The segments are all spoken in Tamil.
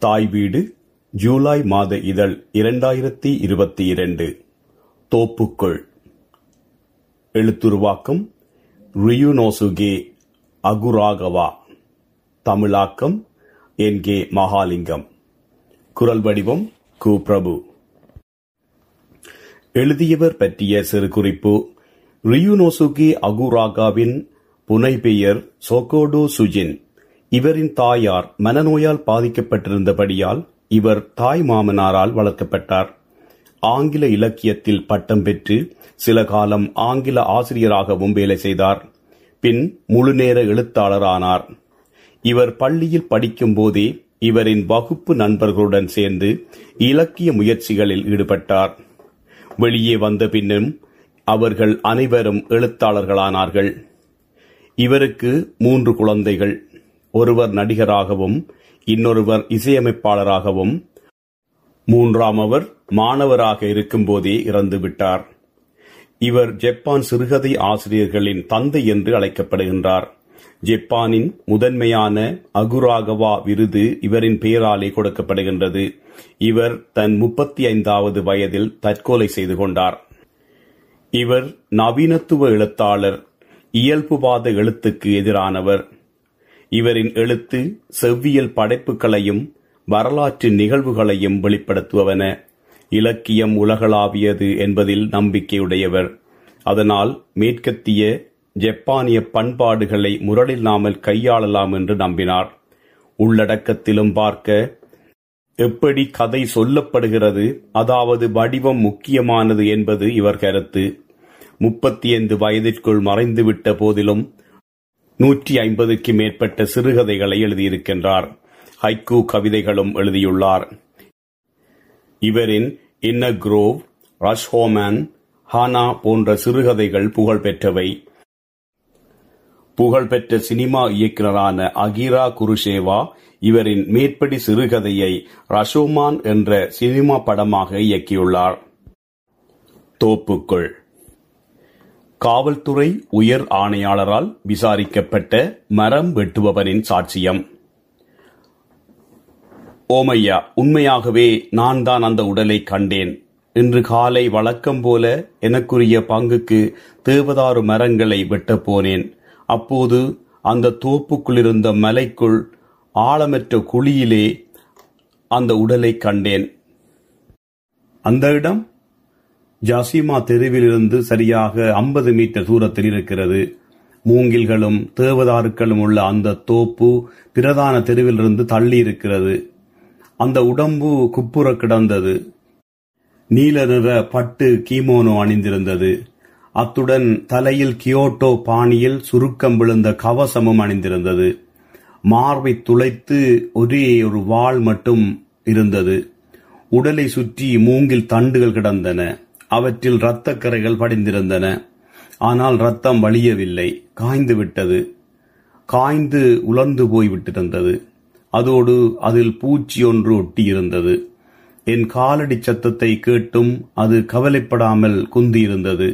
தாய் வீடு ஜூலை மாத இதழ் இரண்டாயிரத்தி இருபத்தி இரண்டு. தோப்புக்குள். எழுத்துருவாக்கம் ரியுனோசுகே அகுராகவா. தமிழாக்கம் என் கே மகாலிங்கம். குரல் வடிவம் கு பிரபு. எழுதியவர் பற்றிய சிறு குறிப்பு ரியுனோசுகே அகுராகாவின் புனைப்பெயர் சோகோடோ சுஜின். இவரின் தாயார் மனநோயால் பாதிக்கப்பட்டிருந்தபடியால் இவர் தாய் மாமனாரால் வளர்க்கப்பட்டார். ஆங்கில இலக்கியத்தில் பட்டம் பெற்று சில காலம் ஆங்கில ஆசிரியராகவும் வேலை செய்தார். பின் முழுநேர எழுத்தாளரானார். இவர் பள்ளியில் படிக்கும் போதே இவரின் வகுப்பு நண்பர்களுடன் சேர்ந்து இலக்கிய முயற்சிகளில் ஈடுபட்டார். வெளியே வந்த பின்னும் அவர்கள் அனைவரும் எழுத்தாளர்களானார்கள். இவருக்கு மூன்று குழந்தைகள். ஒருவர் நடிகராகவும் இன்னொருவர் இசையமைப்பாளராகவும் மூன்றாம் அவர் மாணவராக இருக்கும்போதே இறந்துவிட்டார். இவர் ஜப்பான் சிறுகதை ஆசிரியர்களின் தந்தை என்று அழைக்கப்படுகின்றார். ஜப்பானின் முதன்மையான அகுராகவா விருது இவரின் பெயராலே கொடுக்கப்படுகின்றது. இவர் தன் முப்பத்தி ஐந்தாவது வயதில் தற்கொலை செய்து கொண்டார். இவர் நவீனத்துவ எழுத்தாளர் இயல்புவாத எழுத்துக்கு எதிரானவர். இவரின் எழுத்து செவ்வியல் படைப்புகளையும் வரலாற்று நிகழ்வுகளையும் வெளிப்படுத்துவன இலக்கியம் உலகளாவியது என்பதில் நம்பிக்கையுடையவர். அதனால் மேற்கத்திய ஜப்பானிய பண்பாடுகளை முரளில்லாமல் கையாளலாம் என்று நம்பினார். உள்ளடக்கத்திலும் பார்க்க எப்படி கதை சொல்லப்படுகிறது அதாவது வடிவம் முக்கியமானது என்பது இவர் கருத்து. முப்பத்தி ஐந்து வயதிற்குள் மறைந்துவிட்ட போதிலும் நூற்றி ஐம்பதுக்கு மேற்பட்ட சிறுகதைகளை எழுதியிருக்கின்றார். ஹைக்கூ கவிதைகளும் எழுதியுள்ளார். இவரின் இன்ன குரோவ் ரஷ்ஹோமேன் ஹானா போன்ற சிறுகதைகள் புகழ்பெற்றவை. புகழ்பெற்ற சினிமா இயக்குநரான அகிரா குருஷேவா இவரின் மேற்படி சிறுகதையை ரஷோமான் என்ற சினிமா படமாக இயக்கியுள்ளார். தோப்புக்குள். காவல்துறை உயர் ஆணையாளரால் விசாரிக்கப்பட்ட மரம் வெட்டுபவரின் சாட்சியம். ஓமையா உண்மையாகவே நான் தான் அந்த உடலை கண்டேன். இன்று காலை வழக்கம் போல எனக்குரிய பங்குக்கு தேவதாறு மரங்களை வெட்டப் போனேன். அப்போது அந்த தோப்புக்குள்ளிருந்த மலைக்குள் ஆழமற்ற குழியிலே அந்த உடலை கண்டேன். அந்த இடம்? ஜாசிமா தெருவிலிருந்து சரியாக ஐம்பது மீட்டர் தூரத்தில் இருக்கிறது. மூங்கில்களும் தேவதாருக்களும் உள்ள அந்த தோப்பு பிரதான தெருவிலிருந்து தள்ளி இருக்கிறது. அந்த உடம்பு குப்புற கிடந்தது. நீல நிற பட்டு கீமோனோ அணிந்திருந்தது. அத்துடன் தலையில் கியோட்டோ பாணியில் சுருக்கம் விழுந்த கவசமும் அணிந்திருந்தது. மார்பை துளைத்து ஒரே ஒரு வாள் மட்டும் இருந்தது. உடலை சுற்றி மூங்கில் தண்டுகள் கிடந்தன. அவற்றில் இரத்தக்கரைகள் படிந்திருந்தன. ஆனால் ரத்தம் வழியவில்லை. காய்ந்து விட்டது. காய்ந்து உலர்ந்து போய்விட்டிருந்தது. அதோடு அதில் பூச்சி ஒன்று ஒட்டியிருந்தது. என் காலடி சத்தத்தை கேட்டும் அது கவலைப்படாமல் குந்தியிருந்தது.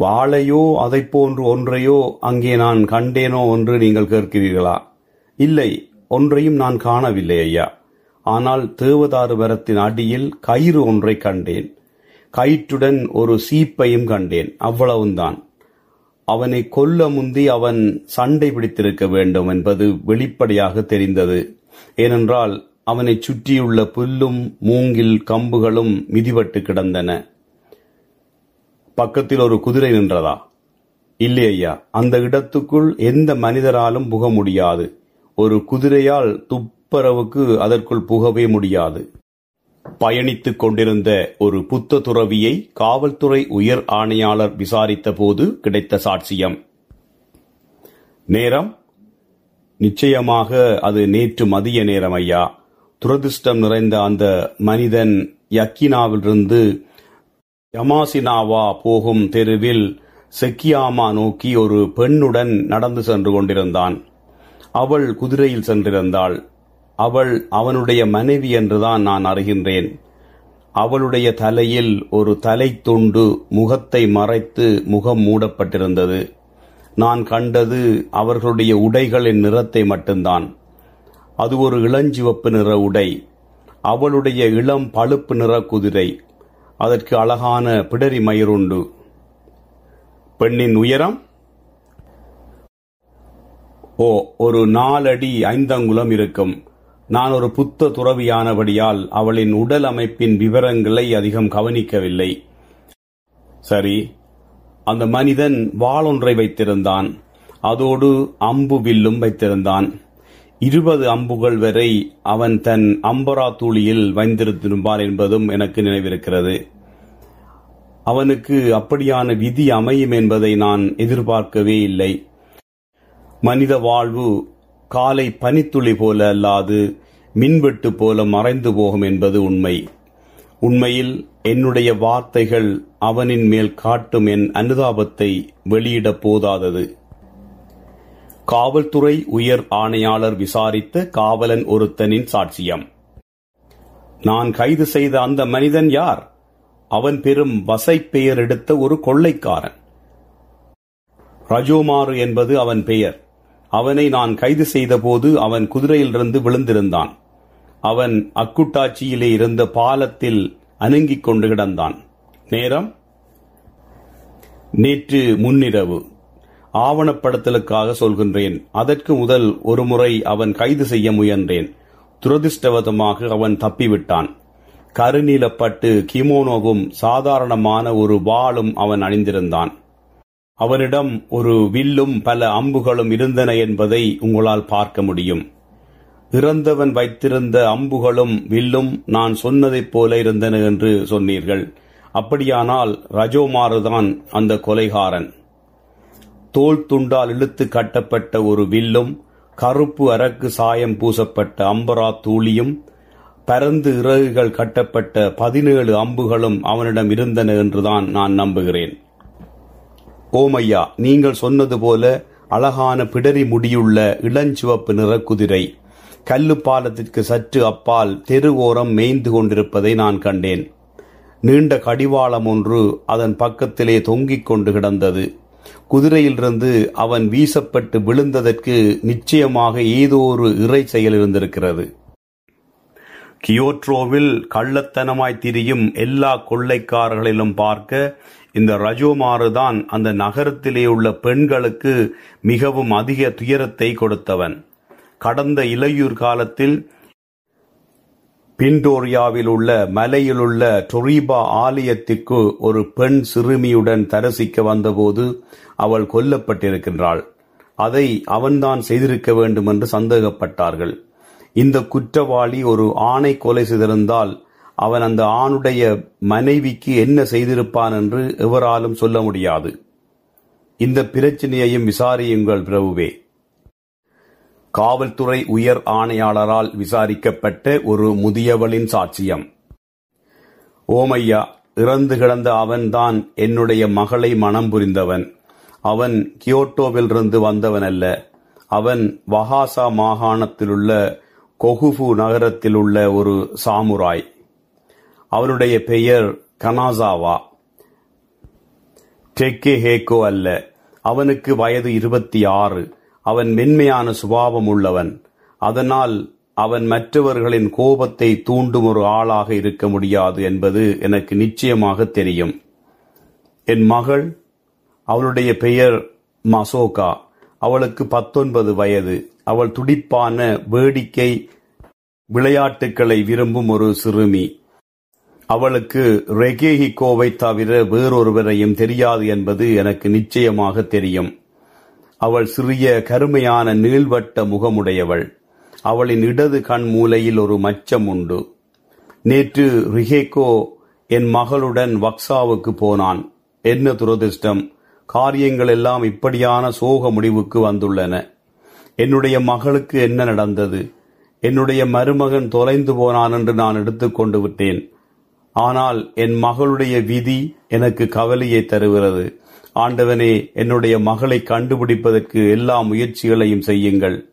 வாழையோ அதை போன்று ஒன்றையோ அங்கே நான் கண்டேனோ என்று நீங்கள் கேட்கிறீர்களா? இல்லை ஒன்றையும் நான் காணவில்லை ஐயா. ஆனால் தேவதாறு மரத்தின் அடியில் கயிறு ஒன்றை கண்டேன். கயிற்றுடன் ஒரு சீப்பையும் கண்டேன். அவ்வளவுதான் அவனை கொல்ல முந்தி அவன் சண்டை பிடித்திருக்க வேண்டும் என்பது வெளிப்படையாக தெரிந்தது. ஏனென்றால் அவனை சுற்றியுள்ள புல்லும் மூங்கில் கம்புகளும் மிதிபட்டு கிடந்தன. பக்கத்தில் ஒரு குதிரை நின்றதா? இல்லை ஐயா அந்த இடத்துக்குள் எந்த மனிதராலும் புக முடியாது. ஒரு குதிரையால் துப்பரவுக்கு அதற்குள் புகவே முடியாது. பயணித்துக் கொண்டிருந்த ஒரு புத்த துறவியை காவல்துறை உயர் ஆணையாளர் விசாரித்த போது கிடைத்த சாட்சியம். நேரம். நிச்சயமாக அது நேற்று மதிய நேரம் ஐயா. துரதிருஷ்டம் நிறைந்த அந்த மனிதன் யக்கினாவிலிருந்து யமாசினாவா போகும் தெருவில் செக்கியாமா நோக்கி ஒரு பெண்ணுடன் நடந்து சென்று கொண்டிருந்தான். அவள் குதிரையில் சென்றிருந்தாள். அவள் அவனுடைய மனைவி என்றுதான் நான் அறிகின்றேன். அவளுடைய தலையில் ஒரு தலை துண்டு முகத்தை மறைத்து முகம் மூடப்பட்டிருந்தது. நான் கண்டது அவர்களுடைய உடைகளின் நிறத்தை மட்டும்தான். அது ஒரு இளஞ்சிவப்பு நிற உடை. அவளுடைய இளம் பழுப்பு நிற குதிரை. அதற்கு அழகான பிடரி மயிருண்டு பெண்ணின் உயரம்? ஓ ஒரு நாலடி ஐந்தங்குலம் இருக்கும். நான் ஒரு புத்த துறவியானபடியால் அவளின் உடல் அமைப்பின் விவரங்களை அதிகம் கவனிக்கவில்லை. சரி அந்த மனிதன் வாளொன்றை வைத்திருந்தான். அதோடு அம்பு வில்லும் வைத்திருந்தான். இருபது அம்புகள் வரை அவன் தன் அம்பரா தூளியில் வைத்திருந்திருப்பான் என்பதும் எனக்கு நினைவிருக்கிறது. அவனுக்கு அப்படியான விதி அமையும் என்பதை நான் எதிர்பார்க்கவே இல்லை. மனித வாழ்வு காலை பனித்துளி போல அல்லாது மின்வெட்டு போல மறைந்து போகும் என்பது உண்மை. உண்மையில் என்னுடைய வார்த்தைகள் அவனின் மேல் காட்டும் என் அனுதாபத்தை வெளியிட போதாதது. காவல்துறை உயர் ஆணையாளர் விசாரித்த காவலன் ஒருத்தனின் சாட்சியம். நான் கைது செய்த அந்த மனிதன் யார்? அவன் பெரும் வசை பெயர் எடுத்த ஒரு கொள்ளைக்காரன். ரஜோமாறு என்பது அவன் பெயர். அவனை நான் கைது செய்தபோது அவன் குதிரையிலிருந்து விழுந்திருந்தான். அவன் அக்குட்டாட்சியிலே இருந்த பாலத்தில் அணுங்கிக் கொண்டு கிடந்தான். நேரம்? நேற்று முன்னிரவு. ஆவணப்படுத்தலுக்காக சொல்கின்றேன். அதற்கு முதல் ஒருமுறை அவன் கைது செய்ய முயன்றேன். துரதிருஷ்டவதமாக அவன் தப்பிவிட்டான். கருநீலப்பட்டு கிமோனோவும் சாதாரணமான ஒரு வாளும் அவன் அணிந்திருந்தான். அவனிடம் ஒரு வில்லும் பல அம்புகளும் இருந்தன என்பதை உங்களால் பார்க்க முடியும். இறந்தவன் வைத்திருந்த அம்புகளும் வில்லும் நான் சொன்னதைப் போல இருந்தன என்று சொன்னீர்கள். அப்படியானால் ரஜோமாறுதான் அந்த கொலைகாரன். தோல் துண்டால் இழுத்து கட்டப்பட்ட ஒரு வில்லும் கருப்பு அரக்கு சாயம் பூசப்பட்ட அம்பரா தூளியும் பரந்து இறகுகள் கட்டப்பட்ட பதினேழு அம்புகளும் அவனிடம் இருந்தன என்றுதான் நான் நம்புகிறேன். கோமையா நீங்கள் சொன்னது போல அழகான பிடரி முடியுள்ள இளஞ்சிவப்பு நிற குதிரை கல்லு பாலத்திற்கு சற்று அப்பால் தெரு ஓரம் மேய்ந்து கொண்டிருப்பதை நான் கண்டேன். நீண்ட கடிவாளம் ஒன்று அதன் பக்கத்திலே தொங்கிக் கொண்டு கிடந்தது. குதிரையிலிருந்து அவன் வீசப்பட்டு விழுந்ததற்கு நிச்சயமாக ஏதோ ஒரு இறை செயல் இருந்திருக்கிறது. கியோட்ரோவில் கள்ளத்தனமாய் திரியும் எல்லா கொள்ளைக்காரர்களிலும் பார்க்க இந்த ரஜோமாறுதான் அந்த நகரத்திலே உள்ள பெண்களுக்கு மிகவும் அதிக துயரத்தை கொடுத்தவன். கடந்த இலையூர் காலத்தில் பின்டோரியாவில் உள்ள மலையிலுள்ள டொரீபா ஆலயத்திற்கு ஒரு பெண் சிறுமியுடன் தரிசிக்க வந்தபோது அவள் கொல்லப்பட்டிருக்கின்றாள். அதை அவன்தான் செய்திருக்க வேண்டும் என்று சந்தேகப்பட்டார்கள். இந்த குற்றவாளி ஒரு ஆணை கொலை செய்திருந்தால் அவன் அந்த ஆணுடைய மனைவிக்கு என்ன செய்திருப்பான் என்று எவராலும் சொல்ல முடியாது. இந்த பிரச்சனையையும் விசாரியுங்கள் பிரபுவே. காவல்துறை உயர் ஆணையாளரால் விசாரிக்கப்பட்ட ஒரு முதியவளின் சாட்சியம். ஓமையா இறந்து கிடந்த அவன்தான் என்னுடைய மகளை மனம் புரிந்தவன். அவன் கியோட்டோவிலிருந்து வந்தவன் அல்ல அவன் வஹாசா மாகாணத்திலுள்ள கொகுஃபு நகரத்தில் உள்ள ஒரு சாமுராய். அவனுடைய பெயர் கனாசாவா. டெக்கே ஹேக்கோ அல்ல. அவனுக்கு வயது இருபத்தி ஆறு அவன் மென்மையான சுபாவம் உள்ளவன். அதனால் அவன் மற்றவர்களின் கோபத்தை தூண்டும் ஒரு ஆளாக இருக்க முடியாது என்பது எனக்கு நிச்சயமாக தெரியும். என் மகள் அவளுடைய பெயர் மசோகா. அவளுக்கு பத்தொன்பது வயது. அவள் துடிப்பான வேடிக்கை விளையாட்டுக்களை விரும்பும் ஒரு சிறுமி. அவளுக்கு ரெகேஹிகோவை தவிர வேறொருவரையும் தெரியாது என்பது எனக்கு நிச்சயமாக தெரியும். அவள் சிறிய கருமையான நீள்வட்ட முகமுடையவள். அவளின் இடது கண் மூலையில் ஒரு மச்சம் உண்டு. நேற்று ரிஹேகோ என் மகளுடன் வக்ஸாவுக்கு போனான். என்ன துரதிர்ஷ்டம்? காரியங்கள் எல்லாம் இப்படியான சோக முடிவுக்கு வந்துள்ளன. என்னுடைய மகளுக்கு என்ன நடந்தது? என்னுடைய மருமகன் தொலைந்து போனான் என்று நான் எடுத்துக்கொண்டு விட்டேன். ஆனால் என் மகளுடைய விதி எனக்கு கவலையை தருகிறது. ஆண்டவனே என்னுடைய மகளை கண்டுபிடிப்பதற்கு எல்லா முயற்சிகளையும் செய்யுங்கள்.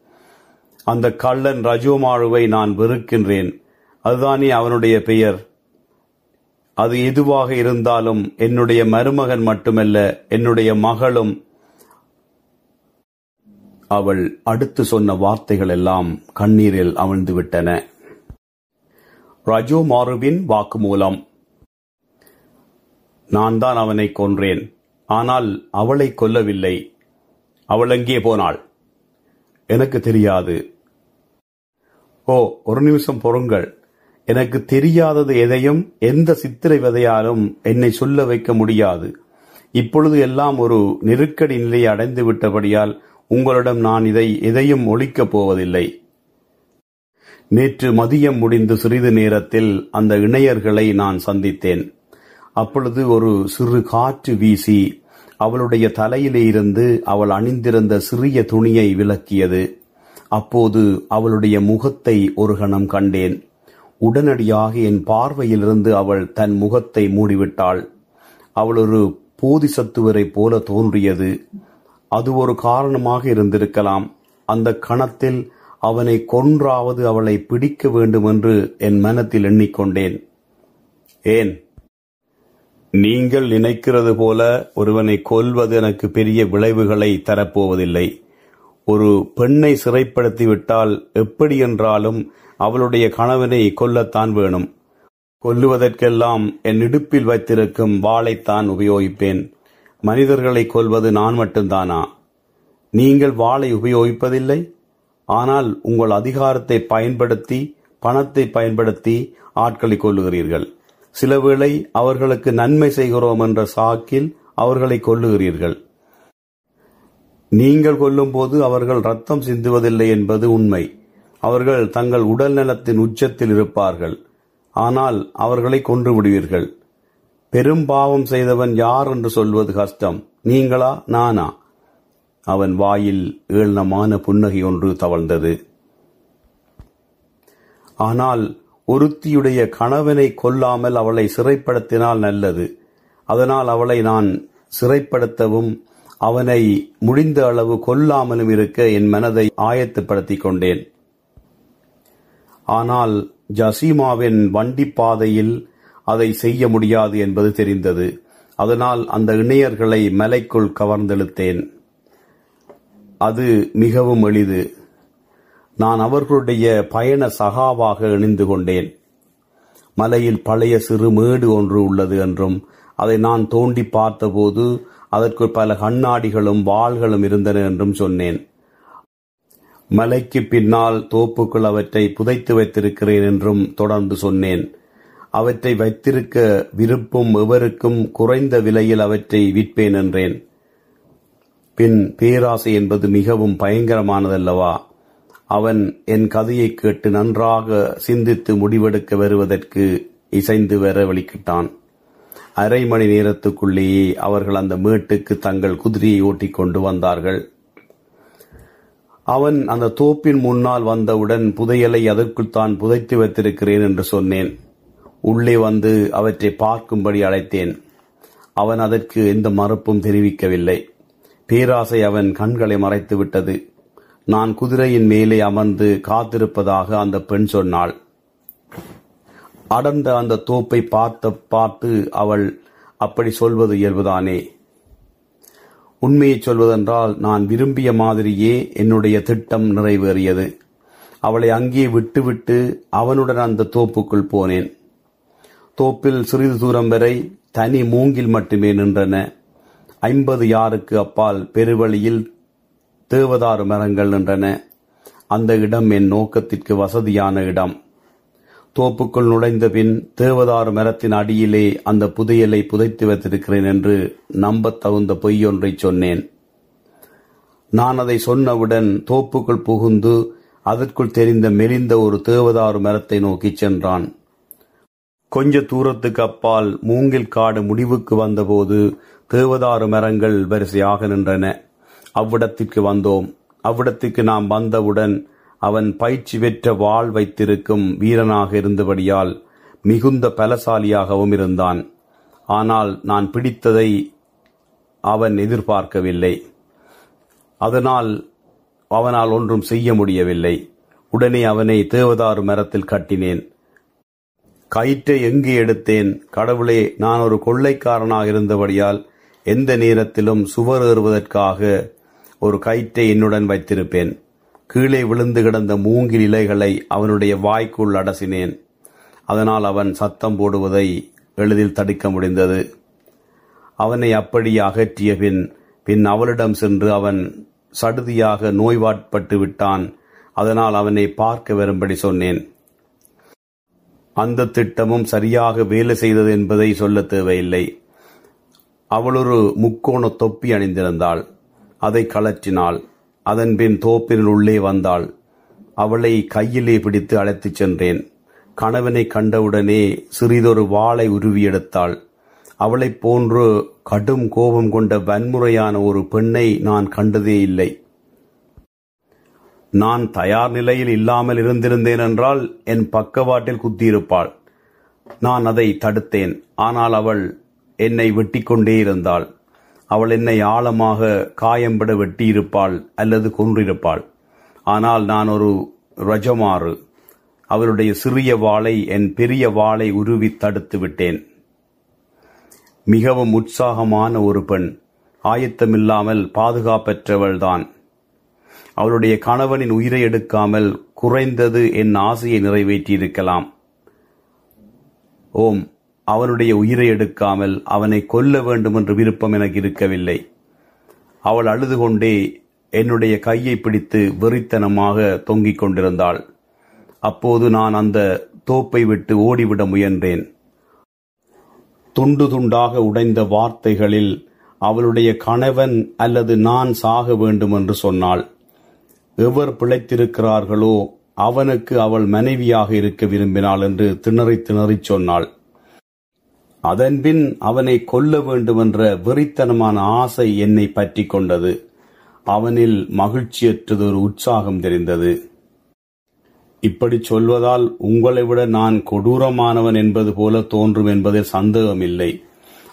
அந்த கள்ளன் ரஜோமாழுவை நான் வெறுக்கின்றேன். அதுதானே அவனுடைய பெயர். அது எதுவாக இருந்தாலும் என்னுடைய மருமகன் மட்டுமல்ல என்னுடைய மகளும் அவள் அடுத்து சொன்ன வார்த்தைகள் எல்லாம் கண்ணீரில் அமிழ்ந்துவிட்டன ரஜோ மாருவின் வாக்குமூலம். நான் தான் அவனை கொன்றேன். ஆனால் அவளை கொல்லவில்லை. அவள் எங்கே போனாள்? எனக்கு தெரியாது. ஓ ஒரு நிமிஷம் பொறுங்கள். எனக்கு தெரியாதது எதையும் எந்த சித்திரை விதையாலும் என்னை சொல்ல வைக்க முடியாது. இப்பொழுது எல்லாம் ஒரு நெருக்கடி நிலையை அடைந்து விட்டபடியால் உங்களிடம் நான் இதை எதையும் ஒழிக்கப் போவதில்லை. நேற்று மதியம் முடிந்து சிறிது நேரத்தில் அந்த இணையர்களை நான் சந்தித்தேன். அப்பொழுது ஒரு சிறு காற்று வீசி அவளுடைய தலையிலே இருந்து அவள் அணிந்திருந்த சிறிய துணியை விலக்கியது. அப்போது அவளுடைய முகத்தை ஒரு கணம் கண்டேன். உடனடியாக என் பார்வையிலிருந்து அவள் தன் முகத்தை மூடிவிட்டாள். அவள் ஒரு போதிசத்துவரை போல தோன்றியது. அது ஒரு காரணமாக இருந்திருக்கலாம். அந்த கணத்தில் அவனை கொன்றாவது அவளை பிடிக்க வேண்டும் என்று என் மனத்தில் எண்ணிக்கொண்டேன். ஏன்? நீங்கள் நினைக்கிறது போல ஒருவனை கொல்வது எனக்கு பெரிய விளைவுகளை தரப்போவதில்லை. ஒரு பெண்ணை சிறைப்படுத்திவிட்டால் எப்படி என்றாலும் அவளுடைய கணவனை கொல்லத்தான் வேணும். கொல்லுவதற்கெல்லாம் என் இடுப்பில் வைத்திருக்கும் வாளைத்தான் உபயோகிப்பேன். மனிதர்களை கொல்வது நான் மட்டும்தானா? நீங்கள் வாளை உபயோகிப்பதில்லை? ஆனால் உங்கள் அதிகாரத்தை பயன்படுத்தி பணத்தை பயன்படுத்தி ஆட்களை கொல்லுகிறீர்கள். சிலவேளை அவர்களுக்கு நன்மை செய்கிறோம் என்ற சாக்கில் அவர்களை கொல்லுகிறீர்கள். நீங்கள் கொல்லும்போது அவர்கள் ரத்தம் சிந்துவதில்லை என்பது உண்மை. அவர்கள் தங்கள் உடல் நலத்தின் உச்சத்தில் இருப்பார்கள். ஆனால் அவர்களை கொன்று விடுவீர்கள். பெரும் பாவம் செய்தவன் யார் என்று சொல்வது கஷ்டம். நீங்களா? நானா? அவன் வாயில் ஏளனமான புன்னகை ஒன்று தவழ்ந்தது. ஆனால் ஒருத்தியுடைய கணவனை கொல்லாமல் அவளை சிறைப்படுத்தினால் நல்லது. அதனால் அவளை நான் சிறைப்படுத்தவும் அவனை முடிந்த அளவு கொல்லாமலும் இருக்க என் மனதை ஆயத்துப்படுத்திக் கொண்டேன். ஆனால் ஜசீமாவின் வண்டி பாதையில் அதை செய்ய முடியாது என்பது தெரிந்தது. அதனால் அந்த இணையர்களை மலைக்குள் கவர்ந்தெழுத்தேன். அது மிகவும் எளிது. நான் அவர்களுடைய பயண சகாவாக இணைந்து கொண்டேன். மலையில் பழைய சிறு மேடு ஒன்று உள்ளது என்றும் அதை நான் தோண்டி பார்த்தபோது அதற்கு பல கண்ணாடிகளும் வாள்களும் இருந்தன என்றும் சொன்னேன். மலைக்கு பின்னால் தோப்புக்குள் அவற்றை புதைத்து வைத்திருக்கிறேன் என்றும் தொடர்ந்து சொன்னேன். அவற்றை வைத்திருக்க விருப்பும் எவருக்கும் குறைந்த விலையில் அவற்றை விற்பேன் என்றேன். பின் பேராசை என்பது மிகவும் பயங்கரமானதல்லவா? அவன் என் கதையை கேட்டு நன்றாக சிந்தித்து முடிவெடுக்க வருவதற்கு இசைந்து வர வழிக்கிட்டான். அரை மணி நேரத்துக்குள்ளேயே அவர்கள் அந்த மேட்டுக்கு தங்கள் குதிரையை ஓட்டிக் கொண்டு வந்தார்கள். அவன் அந்த தோப்பின் முன்னால் வந்தவுடன் புதையலை அதற்குள் தான் புதைத்து வைத்திருக்கிறேன் என்று சொன்னேன். உள்ளே வந்து அவற்றை பார்க்கும்படி அழைத்தேன். அவன் அதற்கு எந்த மறுப்பும் தெரிவிக்கவில்லை. பேராசை அவன் கண்களை மறைத்து விட்டது. நான் குதிரையின் மேலே அமர்ந்து காத்திருப்பதாக அந்த பெண் சொன்னாள். அடர்ந்த அந்த தோப்பை பார்த்த பார்த்து அவள் அப்படி சொல்வது இயல்புதானே. உண்மையை சொல்வதென்றால் நான் விரும்பிய மாதிரியே என்னுடைய திட்டம் நிறைவேறியது. அவளை அங்கே விட்டுவிட்டு அவனுடன் அந்த தோப்புக்குள் போனேன். தோப்பில் சிறிது தூரம் வரை தனி மூங்கில் மட்டுமே நின்றன. ஐம்பது யாருக்கு அப்பால் பெருவழியில் தேவதாறு மரங்கள் நின்றன. அந்த இடம் என் நோக்கத்திற்கு வசதியான இடம். தோப்புக்குள் நுழைந்த பின் தேவதாறு மரத்தின் அடியிலே அந்த புதையலை புதைத்து வைத்திருக்கிறேன் என்று நம்பத் தகுந்த பொய்யொன்றை சொன்னேன். நான் அதை சொன்னவுடன் தோப்புக்குள் புகுந்து அதற்குள் தெரிந்த மெலிந்த ஒரு தேவதாறு மரத்தை நோக்கிச் சென்றான். கொஞ்ச தூரத்துக்கு அப்பால் மூங்கில் காடு முடிவுக்கு வந்தபோது தேவதாறு மரங்கள் வரிசையாக நின்றன. அவ்விடத்திற்கு வந்தோம். அவ்விடத்திற்கு நாம் வந்தவுடன் அவன் பயிற்சி பெற்ற வாள் வைத்திருக்கும் வீரனாக இருந்தபடியால் மிகுந்த பலசாலியாகவும் இருந்தான். ஆனால் நான் பிடித்ததை அவன் எதிர்பார்க்கவில்லை. அதனால் அவனால் ஒன்றும் செய்ய முடியவில்லை. உடனே அவனை தேவதாறு மரத்தில் கட்டினேன். கயிற்றை எங்கே எடுத்தேன்? கடவுளே நான் ஒரு கொள்ளைக்காரனாக இருந்தபடியால் எந்த நேரத்திலும் சுவர் ஏறுவதற்காக ஒரு கயிற்றை என்னுடன் வைத்திருப்பேன். கீழே விழுந்து கிடந்த மூங்கில் இலைகளை அவனுடைய வாய்க்குள் அடசினேன். அதனால் அவன் சத்தம் போடுவதை எளிதில் தடுக்க முடிந்தது. அவனை அப்படி அகற்றிய பின் பின் அவளிடம் சென்று அவன் சடுதியாக நோய்வாட்பட்டு விட்டான். அதனால் அவனை பார்க்க வரும்படி சொன்னேன். அந்த திட்டமும் சரியாக வேலை செய்தது என்பதை சொல்ல தேவையில்லை. அவள் ஒரு முக்கோண தொப்பி அணிந்திருந்தாள். அதை கழற்றினாள். அதன்பின் தோப்பின் உள்ளே வந்தாள். அவளை கையிலே பிடித்து அழைத்துச் சென்றேன். கணவனை கண்டவுடனே சிறிதொரு வாளை உருவி எடுத்தாள். அவளைப் போன்று கடும் கோபம் கொண்ட வன்முறையான ஒரு பெண்ணை நான் கண்டதே இல்லை. நான் தயார் நிலையில் இல்லாமல் இருந்திருந்தேன் என்றால் என் பக்கவாட்டில் குத்தியிருப்பாள். நான் அதை தடுத்தேன். ஆனால் அவள் என்னை வெட்டிக்கொண்டே இருந்தாள். அவள் என்னை ஆழமாக காயம்பட வெட்டியிருப்பாள் அல்லது கொன்றிருப்பாள். ஆனால் நான் ஒரு ரஜமாறு. அவளுடைய சிறிய வாளை என் பெரிய வாளை உருவி தடுத்து விட்டேன். மிகவும் உற்சாகமான ஒரு பெண். ஆயத்தமில்லாமல் பாதுகாப்பற்றவள்தான். அவளுடைய கணவனின் உயிரை எடுக்காமல் குறைந்தது என் ஆசையை நிறைவேற்றியிருக்கலாம். ஓம் அவனுடைய உயிரை எடுக்காமல் அவனை கொல்ல வேண்டும் என்று விருப்பம் எனக்கு இருக்கவில்லை. அவள் அழுது கொண்டே என்னுடைய கையை பிடித்து வெறித்தனமாக தொங்கிக் கொண்டிருந்தாள். அப்போது நான் அந்த தோப்பை விட்டு ஓடிவிட முயன்றேன். துண்டு துண்டாக உடைந்த வார்த்தைகளில் அவளுடைய கணவன் அல்லது நான் சாக வேண்டும் என்று சொன்னாள். எவர் பிழைத்திருக்கிறார்களோ அவனுக்கு அவள் மனைவியாக இருக்க விரும்பினாள் என்று திணறி திணறிச் சொன்னாள். அதன்பின் அவனை கொல்ல வேண்டும் என்ற வெறித்தனமான ஆசை என்னை பற்றி கொண்டது. அவனில் மகிழ்ச்சியற்றது ஒரு உற்சாகம் தெரிந்தது. இப்படி சொல்வதால் உங்களை விட நான் கொடூரமானவன் என்பது போல தோன்றும் என்பதில் சந்தேகமில்லை.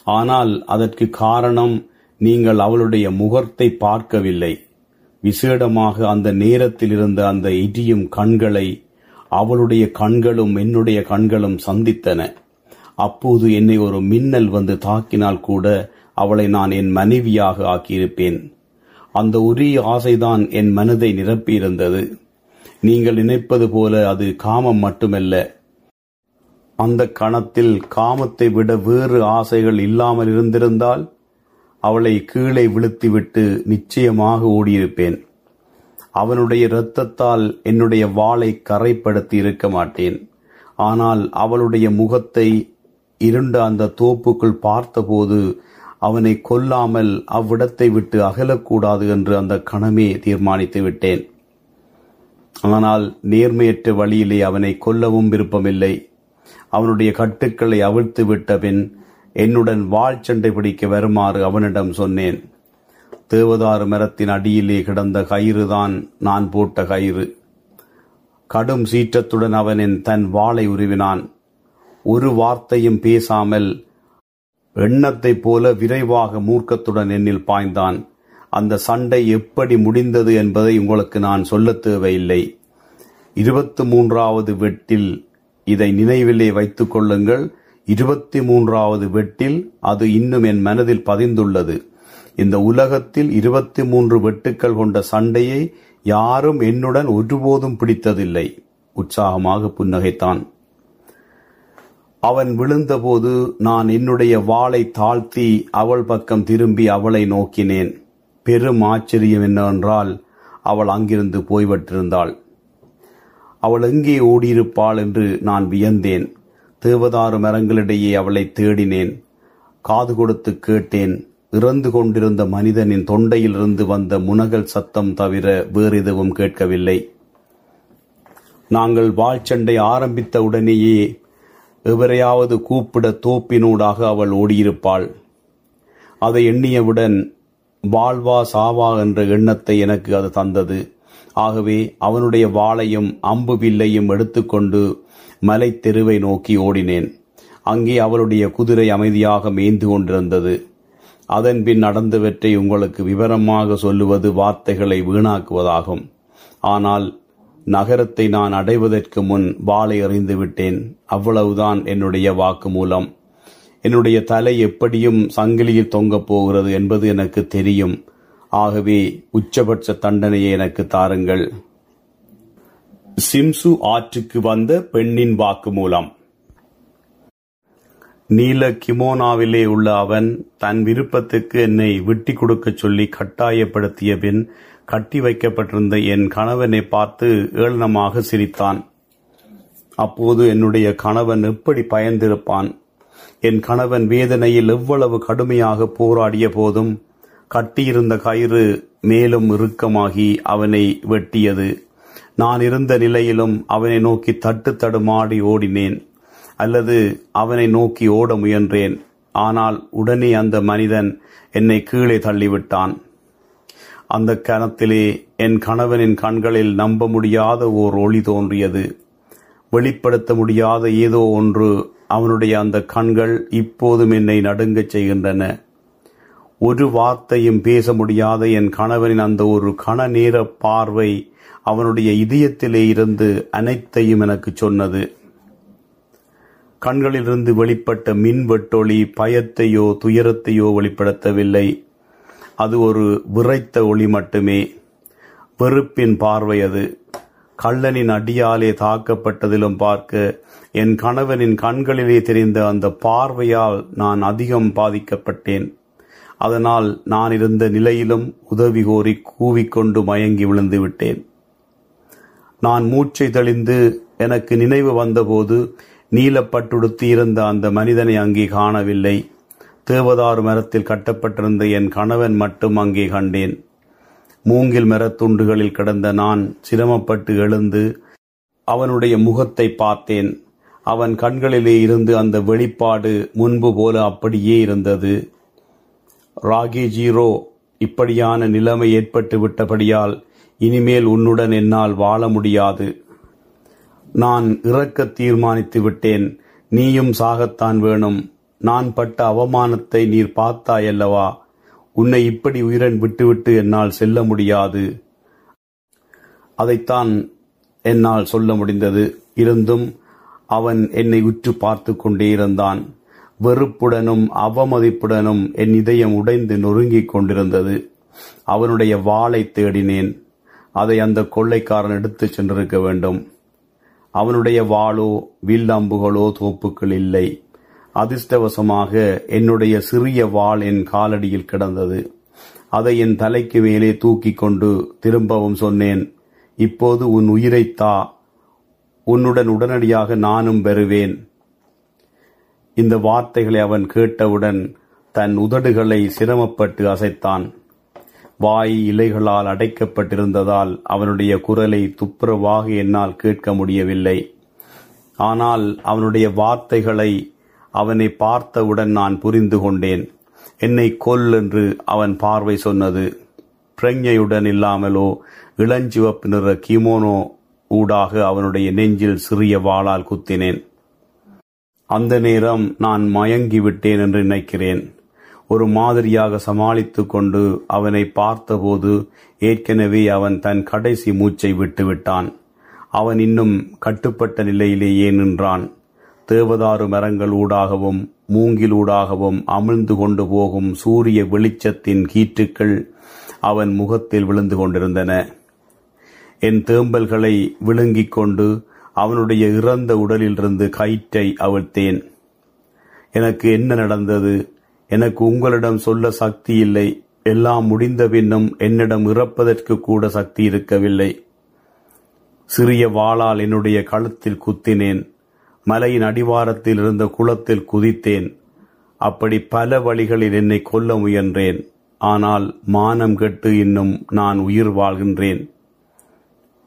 ஆனால் அதற்கு காரணம் நீங்கள் அவளுடைய முகத்தை பார்க்கவில்லை. விசேடமாக அந்த நேரத்தில் இருந்த அந்த இடியும் கண்களை அவளுடைய கண்களும் என்னுடைய கண்களும் சந்தித்தன. அப்போது என்னை ஒரு மின்னல் வந்து தாக்கினால் கூட அவளை நான் என் மனைவியாக ஆக்கியிருப்பேன். அந்த ஒரே ஆசைதான் என் மனதை நிரப்பியிருந்தது. நீங்கள் நினைப்பது போல அது காமம் மட்டுமல்ல. அந்த கணத்தில் காமத்தை விட வேறு ஆசைகள் இல்லாமல் இருந்திருந்தால் அவளை கீழே விழுத்திவிட்டு நிச்சயமாக ஓடியிருப்பேன். அவனுடைய இரத்தத்தால் என்னுடைய வாளை கரைப்படுத்தி இருக்க மாட்டேன். ஆனால் அவளுடைய முகத்தை இருண்ட அந்த தோப்புக்குள் பார்த்தபோது அவனை கொல்லாமல் அவ்விடத்தை விட்டு அகலக்கூடாது என்று அந்த கணமே தீர்மானித்து விட்டேன். ஆனால் நேர்மையற்ற வழியிலே அவனை கொல்லவும் விருப்பமில்லை. அவனுடைய கட்டுக்களை அவிழ்த்து விட்ட பின் என்னுடன் வாழ் சண்டை பிடிக்க வருமாறு அவனிடம் சொன்னேன். தேவதாறு மரத்தின் அடியிலே கிடந்த கயிறுதான் நான் போட்ட கயிறு. கடும் சீற்றத்துடன் அவனின் தன் வாளை உருவினான். ஒரு வார்த்தையும் பேசாமல் எண்ணத்தைப் போல விரைவாக மூர்க்கத்துடன் என்னில் பாய்ந்தான். அந்த சண்டை எப்படி முடிந்தது என்பதை உங்களுக்கு நான் சொல்லத் தேவையில்லை. இருபத்து மூன்றாவது வெட்டில் இதை நினைவிலே வைத்துக் கொள்ளுங்கள். இருபத்தி மூன்றாவது வெட்டில் அது இன்னும் என் மனதில் பதிந்துள்ளது. இந்த உலகத்தில் இருபத்தி மூன்று வெட்டுக்கள் கொண்ட சண்டையை யாரும் என்னுடன் ஒருபோதும் பிடித்ததில்லை. உற்சாகமாக புன்னகைத்தான். அவன் விழுந்தபோது நான் என்னுடைய வாளை தாழ்த்தி அவள் பக்கம் திரும்பி அவளை நோக்கினேன். பெரும் ஆச்சரியம் என்னவென்றால் அவள் அங்கிருந்து போய்விட்டிருந்தாள். அவள் எங்கே ஓடியிருப்பாள் என்று நான் வியந்தேன். தேவதாறு மரங்களிடையே அவளை தேடினேன். காது கொடுத்து கேட்டேன் இறந்து கொண்டிருந்த மனிதனின் தொண்டையிலிருந்து வந்த முனகல் சத்தம் தவிர வேறெதுவும் கேட்கவில்லை. நாங்கள் வாழ்ச்சண்டை ஆரம்பித்த உடனேயே எவரையாவது கூப்பிட தோப்பினூடாக அவள் ஓடியிருப்பாள். அதை எண்ணியவுடன் வாழ்வா சாவா என்ற எண்ணத்தை எனக்கு அது தந்தது. ஆகவே அவனுடைய வாளையும் அம்பு வில்லையும் எடுத்துக்கொண்டு மலை தெருவை நோக்கி ஓடினேன். அங்கே அவளுடைய குதிரை அமைதியாக மேய்ந்து கொண்டிருந்தது. அதன்பின் நடந்தவற்றை உங்களுக்கு விவரமாக சொல்லுவது வார்த்தைகளை வீணாக்குவதாகும். ஆனால் நகரத்தை நான் அடைவதற்கு முன் வாளை அறிந்து விட்டேன். அவ்வளவுதான் என்னுடைய வாக்குமூலம். என்னுடைய தலை எப்படியும் சங்கிலியில் தொங்கப் போகிறது என்பது எனக்கு தெரியும். ஆகவே உச்சபட்ச தண்டனையை எனக்கு தாருங்கள். சிம்சு ஆற்றுக்கு வந்த பெண்ணின் வாக்குமூலம். நீல கிமோனாவிலே உள்ள அவன் தன் விருப்பத்துக்கு என்னை விட்டி கொடுக்கச் சொல்லி கட்டாயப்படுத்திய பின் கட்டி வைக்கப்பட்டிருந்த என் கணவனை பார்த்து ஏளனமாக சிரித்தான். அப்போது என்னுடைய கணவன் எப்படி பயந்திருப்பான்? என் கணவன் வேதனையில் எவ்வளவு கடுமையாக போராடிய போதும் கட்டியிருந்த கயிறு மேலும் இறுக்கமாகி அவனை வெட்டியது. நான் இருந்த நிலையிலும் அவனை நோக்கி தட்டு தடுமாடி ஓடினேன் அல்லது அவனை நோக்கி ஓட முயன்றேன். ஆனால் உடனே அந்த மனிதன் என்னை கீழே தள்ளிவிட்டான். அந்த கணத்திலே என் கணவனின் கண்களில் நம்ப முடியாத ஓர் ஒளி தோன்றியது. வெளிப்படுத்த முடியாத ஏதோ ஒன்று அவனுடைய அந்த கண்கள் இப்போதும் என்னை நடுங்கச் செய்கின்றன. ஒரு வார்த்தையும் பேச முடியாத என் கணவனின் அந்த ஒரு கண நேர பார்வை அவனுடைய இதயத்திலே இருந்து அனைத்தையும் எனக்கு சொன்னது. கண்களிலிருந்து வெளிப்பட்ட மின் வெட்டொளி பயத்தையோ துயரத்தையோ வெளிப்படுத்தவில்லை. அது ஒரு விரைத்த ஒளி மட்டுமே. வெறுப்பின் பார்வை அது. கள்ளனின் அடியாலே தாக்கப்பட்டதிலும் பார்க்க என் கணவனின் கண்களிலே தெரிந்த அந்த பார்வையால் நான் அதிகம் பாதிக்கப்பட்டேன். அதனால் நான் இருந்த நிலையிலும் உதவி கோரி கூவிக்கொண்டு மயங்கி விழுந்து விட்டேன். நான் மூச்சை தெளிந்து எனக்கு நினைவு வந்தபோது நீலப்பட்டுடுத்தி இருந்த அந்த மனிதனை அங்கே காணவில்லை. தேவதாறு மரத்தில் கட்டப்பட்டிருந்த என் கணவன் மட்டும் அங்கே கண்டேன். மூங்கில் மரத்துண்டுகளில் கிடந்த நான் சிரமப்பட்டு எழுந்து அவனுடைய முகத்தை பார்த்தேன். அவன் கண்களிலே இருந்து அந்த வெளிப்பாடு முன்பு போல அப்படியே இருந்தது. ராகி ஜீரோ இப்படியான நிலைமை ஏற்பட்டு விட்டபடியால் இனிமேல் உன்னுடன் என்னால் வாழ முடியாது. நான் இறக்க தீர்மானித்து விட்டேன். நீயும் சாகத்தான் வேணும். நான் பட்ட அவமானத்தை நீர் பார்த்தாயல்லவா உன்னை இப்படி உயிரன் விட்டுவிட்டு என்னால் செல்ல முடியாது. அதைத்தான் என்னால் சொல்ல முடிந்தது. இருந்தும் அவன் என்னை உற்று பார்த்து கொண்டே இருந்தான். வெறுப்புடனும் அவமதிப்புடனும் என் இதயம் உடைந்து நொறுங்கிக் கொண்டிருந்தது. அவனுடைய வாளை தேடினேன். அதை அந்த கொள்ளைக்காரன் எடுத்துச் சென்றிருக்க வேண்டும். அவனுடைய வாளோ வில்லம்புகளோ தோப்புக்கள் இல்லை. அதிர்ஷ்டவசமாக என்னுடைய சிறிய வாள் என் காலடியில் கிடந்தது. அதை என் தலைக்கு மேலே தூக்கி கொண்டு திரும்பவும் சொன்னேன் இப்போது உன் உயிரைத் தா. உன்னுடன் உடனடியாக நானும் பெறுவேன் இந்த வார்த்தைகளை அவன் கேட்டவுடன் தன் உதடுகளை சிரமப்பட்டு அசைத்தான். வாய் இலைகளால் அடைக்கப்பட்டிருந்ததால் அவனுடைய குரலை துப்புரவாக என்னால் கேட்க முடியவில்லை. ஆனால் அவனுடைய வார்த்தைகளை அவனை பார்த்தவுடன் நான் புரிந்து கொண்டேன். என்னை கொல் என்று அவன் பார்வை சொன்னது. பிரஞ்சையுடன் இல்லாமலோ இளஞ்சிவப்பு நிற கிமோனோ ஊடாக அவனுடைய நெஞ்சில் சிறிய வாளால் குத்தினேன். அந்த நேரம் நான் மயங்கி விட்டேன் என்று நினைக்கிறேன். ஒரு மாதிரியாக சமாளித்து கொண்டு அவனை பார்த்தபோது ஏற்கனவே அவன் தன் கடைசி மூச்சை விட்டுவிட்டான். அவன் இன்னும் கட்டுப்பட்ட நிலையிலேயே நின்றான். தேவதாரு மரங்கள் ஊடாகவும் மூங்கிலூடாகவும் அமிழ்ந்து கொண்டு போகும் சூரிய வெளிச்சத்தின் கீற்றுக்கள் அவன் முகத்தில் விழுந்து கொண்டிருந்தன. என் தேம்பல்களை விழுங்கிக் கொண்டு அவனுடைய இறந்த உடலிலிருந்து கயிற்றை அவிழ்த்தேன். எனக்கு என்ன நடந்தது? எனக்கு உங்களிடம் சொல்ல சக்தி இல்லை. எல்லாம் முடிந்த பின்னும் என்னிடம் இறப்பதற்கு கூட சக்தி இருக்கவில்லை. சிறிய வாளால் என்னுடைய கழுத்தில் குத்தினேன். மலையின் அடிவாரத்தில் இருந்த குளத்தில் குதித்தேன். அப்படி பல வழிகளில் என்னை கொல்ல முயன்றேன். ஆனால் மானம் கெட்டு இன்னும் நான் உயிர் வாழ்கின்றேன்.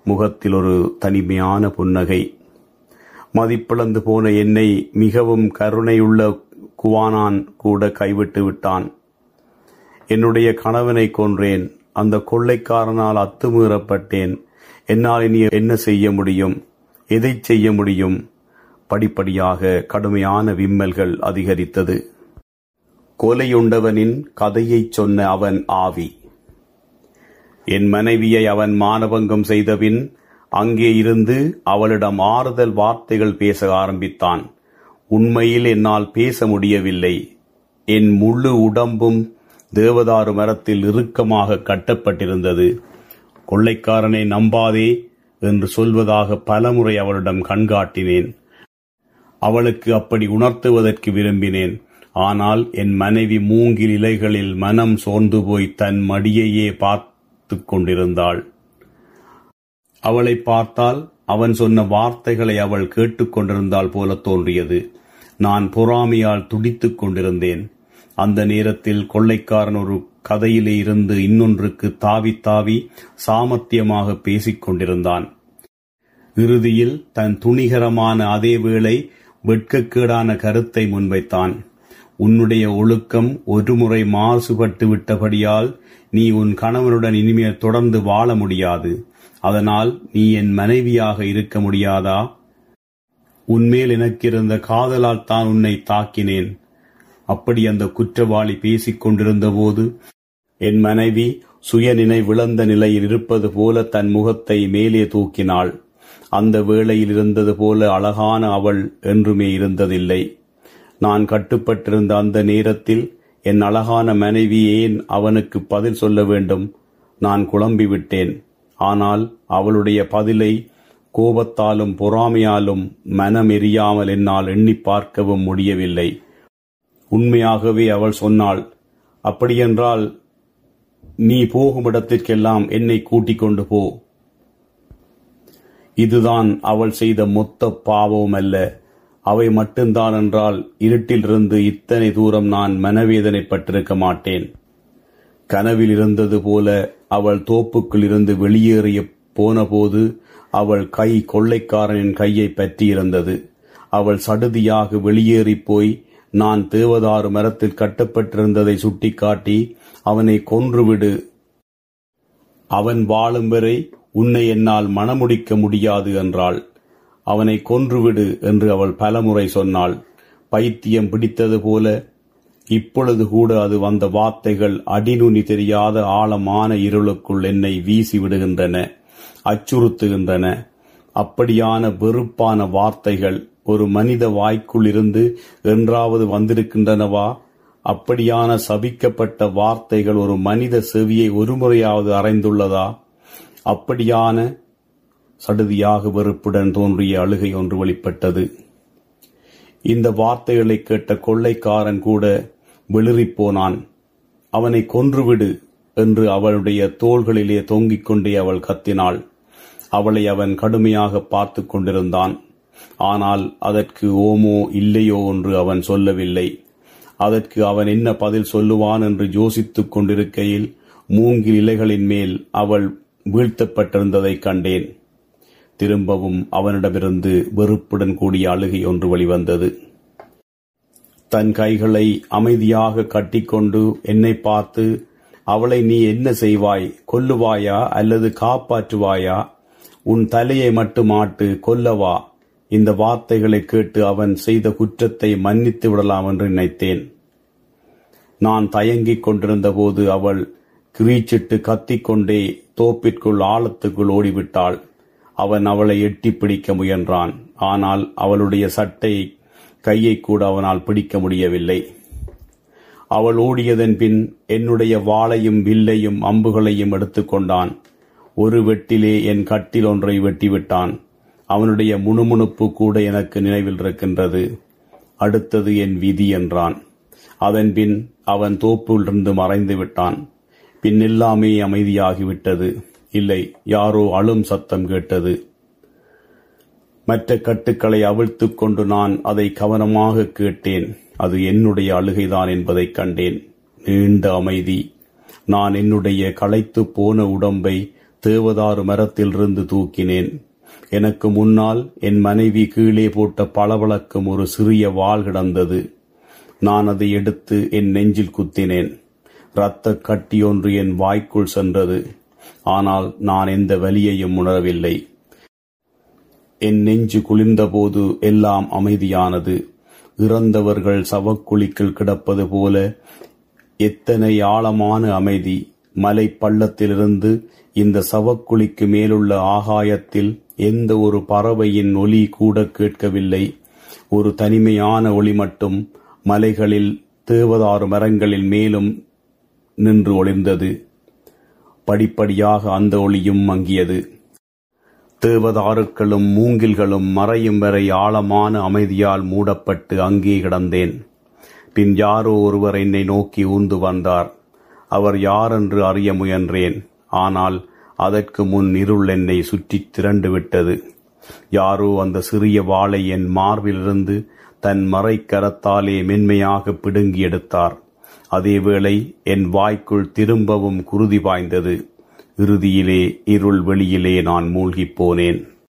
முகத்தில் ஒரு தனிமையான புன்னகை. மதிப்பிழந்து போன என்னை மிகவும் கருணையுள்ள குவானான் கூட கைவிட்டு விட்டான். என்னுடைய கணவனை கொன்றேன். அந்த கொள்ளைக்காரனால் அத்துமீறப்பட்டேன். என்னால் இனி என்ன செய்ய முடியும்? எதை செய்ய முடியும்? படிப்படியாக கடுமையான விம்மல்கள் அதிகரித்தது. கொலையுண்டவனின் கதையைச் சொன்ன அவன் ஆவி. என் மனைவியை அவன் மானபங்கம் செய்தபின் அங்கே இருந்து அவளிடம் ஆறுதல் வார்த்தைகள் பேச ஆரம்பித்தான். உண்மையில் என்னால் பேச முடியவில்லை. என் முழு உடம்பும் தேவதாரு மரத்தில் இறுக்கமாக கட்டப்பட்டிருந்தது. கொள்ளைக்காரனை நம்பாதே என்று சொல்வதாக பலமுறை அவளிடம் கண்காட்டினேன். அவளுக்கு அப்படி உணர்த்துவதற்கு விரும்பினேன். ஆனால் என் மனைவி மூங்கில் இலைகளில் மனம் சோர்ந்து போய் தன் மடியையே பார்த்து கொண்டிருந்தாள். அவளை பார்த்தால் அவன் சொன்ன வார்த்தைகளை அவள் கேட்டுக்கொண்டிருந்தாள் போல தோன்றியது. நான் பொறாமையால் துடித்துக் கொண்டிருந்தேன். அந்த நேரத்தில் கொள்ளைக்காரன் ஒரு கதையிலே இருந்து இன்னொன்றுக்கு தாவி தாவி சாமர்த்தியமாக பேசிக் கொண்டிருந்தான். இறுதியில் தன் துணிகரமான அதே வேளை வெட்கக்கேடான கருத்தை முன்வைத்தான். உன்னுடைய ஒழுக்கம் ஒருமுறை மாசுபட்டு விட்டபடியால் நீ உன் கணவனுடன் இனிமேல் தொடர்ந்து வாழ முடியாது. அதனால் நீ என் மனைவியாக இருக்க முடியாதா? உன்மேல் எனக்கிருந்த காதலால் தான் உன்னை தாக்கினேன். அப்படி அந்த குற்றவாளி பேசிக் கொண்டிருந்த போது என் மனைவி சுயநினை விளந்த நிலையில் இருப்பது போல தன் முகத்தை மேலே தூக்கினாள். அந்த வேளையில் இருந்தது போல அழகான அவள் என்றுமே இருந்ததில்லை. நான் கட்டுப்பட்டிருந்த அந்த நேரத்தில் என் அழகான மனைவி ஏன் அவனுக்கு பதில் சொல்ல வேண்டும். நான் குழம்பி விட்டேன் ஆனால் அவளுடைய பதிலை கோபத்தாலும் பொறாமையாலும் மனம் எரியாமல் என்னால் எண்ணி பார்க்கவும் முடியவில்லை. உண்மையாகவே அவள் சொன்னாள் அப்படியென்றால் நீ போகும் இடத்திற்கெல்லாம் என்னை கூட்டிக் கொண்டு போ. இதுதான் அவள் செய்த மொத்த பாவம் அல்ல அவை மட்டும்தான் என்றால் இருட்டிலிருந்து இத்தனை தூரம் நான் மனவேதனைப்பட்டிருக்க மாட்டேன். கனவில் இருந்தது போல அவள் தோப்புக்குள் இருந்து வெளியேறிய போனபோது அவள் கை கொள்ளைக்காரனின் கையை பற்றியிருந்தது. அவள் சடுதியாக வெளியேறிப் போய் நான் தேவதாறு மரத்தில் கட்டப்பட்டிருந்ததை சுட்டிக்காட்டி அவனை கொன்றுவிடு. அவன் வாழும் வரை உன்னை என்னால் மணமுடிக்க முடியாது என்றாள். அவனை கொன்றுவிடு என்று அவள் பலமுறை சொன்னாள். பைத்தியம் பிடித்தது போல இப்பொழுது கூட அது வந்த வார்த்தைகள் அடிநுனி தெரியாத ஆழமான இருளுக்குள் என்னை வீசி விடுகின்றன அச்சுறுத்துகின்றன. அப்படியான வெறுப்பான வார்த்தைகள் ஒரு மனித வாய்க்குள் இருந்து என்றாவது வந்திருக்கின்றனவா? அப்படியான சபிக்கப்பட்ட வார்த்தைகள் ஒரு மனித செவியை ஒருமுறையாவது அறைந்துள்ளதா? அப்படியான சடுதியாக வெறுப்புடன் தோன்றிய அழுகை ஒன்று வெளிப்பட்டது. இந்த வார்த்தைகளை கேட்ட கொள்ளைக்காரன் கூட வெளிறிப் போனான் அவனை கொன்றுவிடு என்று அவளுடைய தோள்களிலே தொங்கிக் கொண்டே அவள் கத்தினாள். அவளை அவன் கடுமையாக பார்த்து கொண்டிருந்தான். ஆனால் அதற்கு ஓமோ இல்லையோ என்று அவன் சொல்லவில்லை. அதற்கு அவன் என்ன பதில் சொல்லுவான் என்று யோசித்துக் கொண்டிருக்கையில் மூங்கில் இலைகளின் மேல் அவள் வீழ்த்தப்பட்டிருந்ததைக் கண்டேன். திரும்பவும் அவனிடமிருந்து வெறுப்புடன் கூடிய அழுகை ஒன்று வெளிவந்தது. தன் கைகளை அமைதியாக கட்டிக்கொண்டு என்னை பார்த்து அவளை நீ என்ன செய்வாய்? கொல்லுவாயா? அல்லது காப்பாற்றுவாயா? உன் தலையை மட்டும் ஆட்டு கொல்லவா? இந்த வார்த்தைகளை கேட்டு அவன் செய்த குற்றத்தை மன்னித்து விடலாம் என்று நினைத்தேன். நான் தயங்கிக் கொண்டிருந்த போது அவள் கிரீச்சிட்டு கத்திக்கொண்டே தோப்பிற்குள் ஆழத்துக்குள் ஓடிவிட்டாள். அவன் அவளை எட்டி பிடிக்க முயன்றான். ஆனால் அவளுடைய சட்டை கையை கூட அவனால் பிடிக்க முடியவில்லை. அவள் ஓடியதன் பின் என்னுடைய வாளையும் வில்லையும் அம்புகளையும் எடுத்துக்கொண்டான் ஒரு வெட்டிலே என் கட்டில் ஒன்றை வெட்டிவிட்டான். அவனுடைய முணுமுணுப்பு கூட எனக்கு நினைவில் இருக்கின்றது. அடுத்தது என் விதி என்றான். அதன்பின் அவன் தோப்பிலிருந்து மறைந்து விட்டான். பின் எல்லாமே அமைதியாகிவிட்டது. இல்லை யாரோ அழும் சத்தம் கேட்டது. மற்ற கட்டுக்களை அவிழ்த்துக் கொண்டு நான் அதை கவனமாக கேட்டேன். அது என்னுடைய அழுகைதான் என்பதைக் கண்டேன். நீண்ட அமைதி. நான் என்னுடைய களைத்துப் போன உடம்பை தேவதாறு மரத்திலிருந்து தூக்கினேன். எனக்கு முன்னால் என் மனைவி கீழே போட்ட பளபளக்கும் ஒரு சிறிய வாள் கிடந்தது. நான் அதை எடுத்து என் நெஞ்சில் குத்தினேன். இரத்த கட்டியொன்று என் வாய்க்குள் சென்றது. ஆனால் நான் எந்த வலியையும் உணரவில்லை. என் நெஞ்சு குளிர்ந்தபோது எல்லாம் அமைதியானது. இறந்தவர்கள் சவக்குழிக்குள் கிடப்பது போல எத்தனை ஆழமான அமைதி. மலை பள்ளத்திலிருந்து இந்த சவக்குழிக்கு மேலுள்ள ஆகாயத்தில் எந்த ஒரு பறவையின் ஒலி கூட கேட்கவில்லை. ஒரு தனிமையான ஒளி மட்டும் மலைகளில் தேவதாறு மரங்களில் மேலும் நின்று ஒளிர்ந்தது. படிப்படியாக அந்த ஒளியும் மங்கியது. தேவதாருக்களும் மூங்கில்களும் மறையும் வரை ஆழமான அமைதியால் மூடப்பட்டு அங்கே கிடந்தேன். பின் யாரோ ஒருவர் என்னை நோக்கி ஊந்து வந்தார். அவர் யாரென்று அறிய முயன்றேன். ஆனால் அதற்கு முன் இருள் என்னை சுற்றித் திரண்டு விட்டது. யாரோ அந்த சிறிய வாளை என் மார்பிலிருந்து தன் மறைக்கரத்தாலே மென்மையாக பிடுங்கி எடுத்தார். அதேவேளை என் வாய்க்குள் திரும்பவும் குருதி பாய்ந்தது. இறுதியிலே இருள் வெளியிலே நான் மூழ்கிப் போனேன்.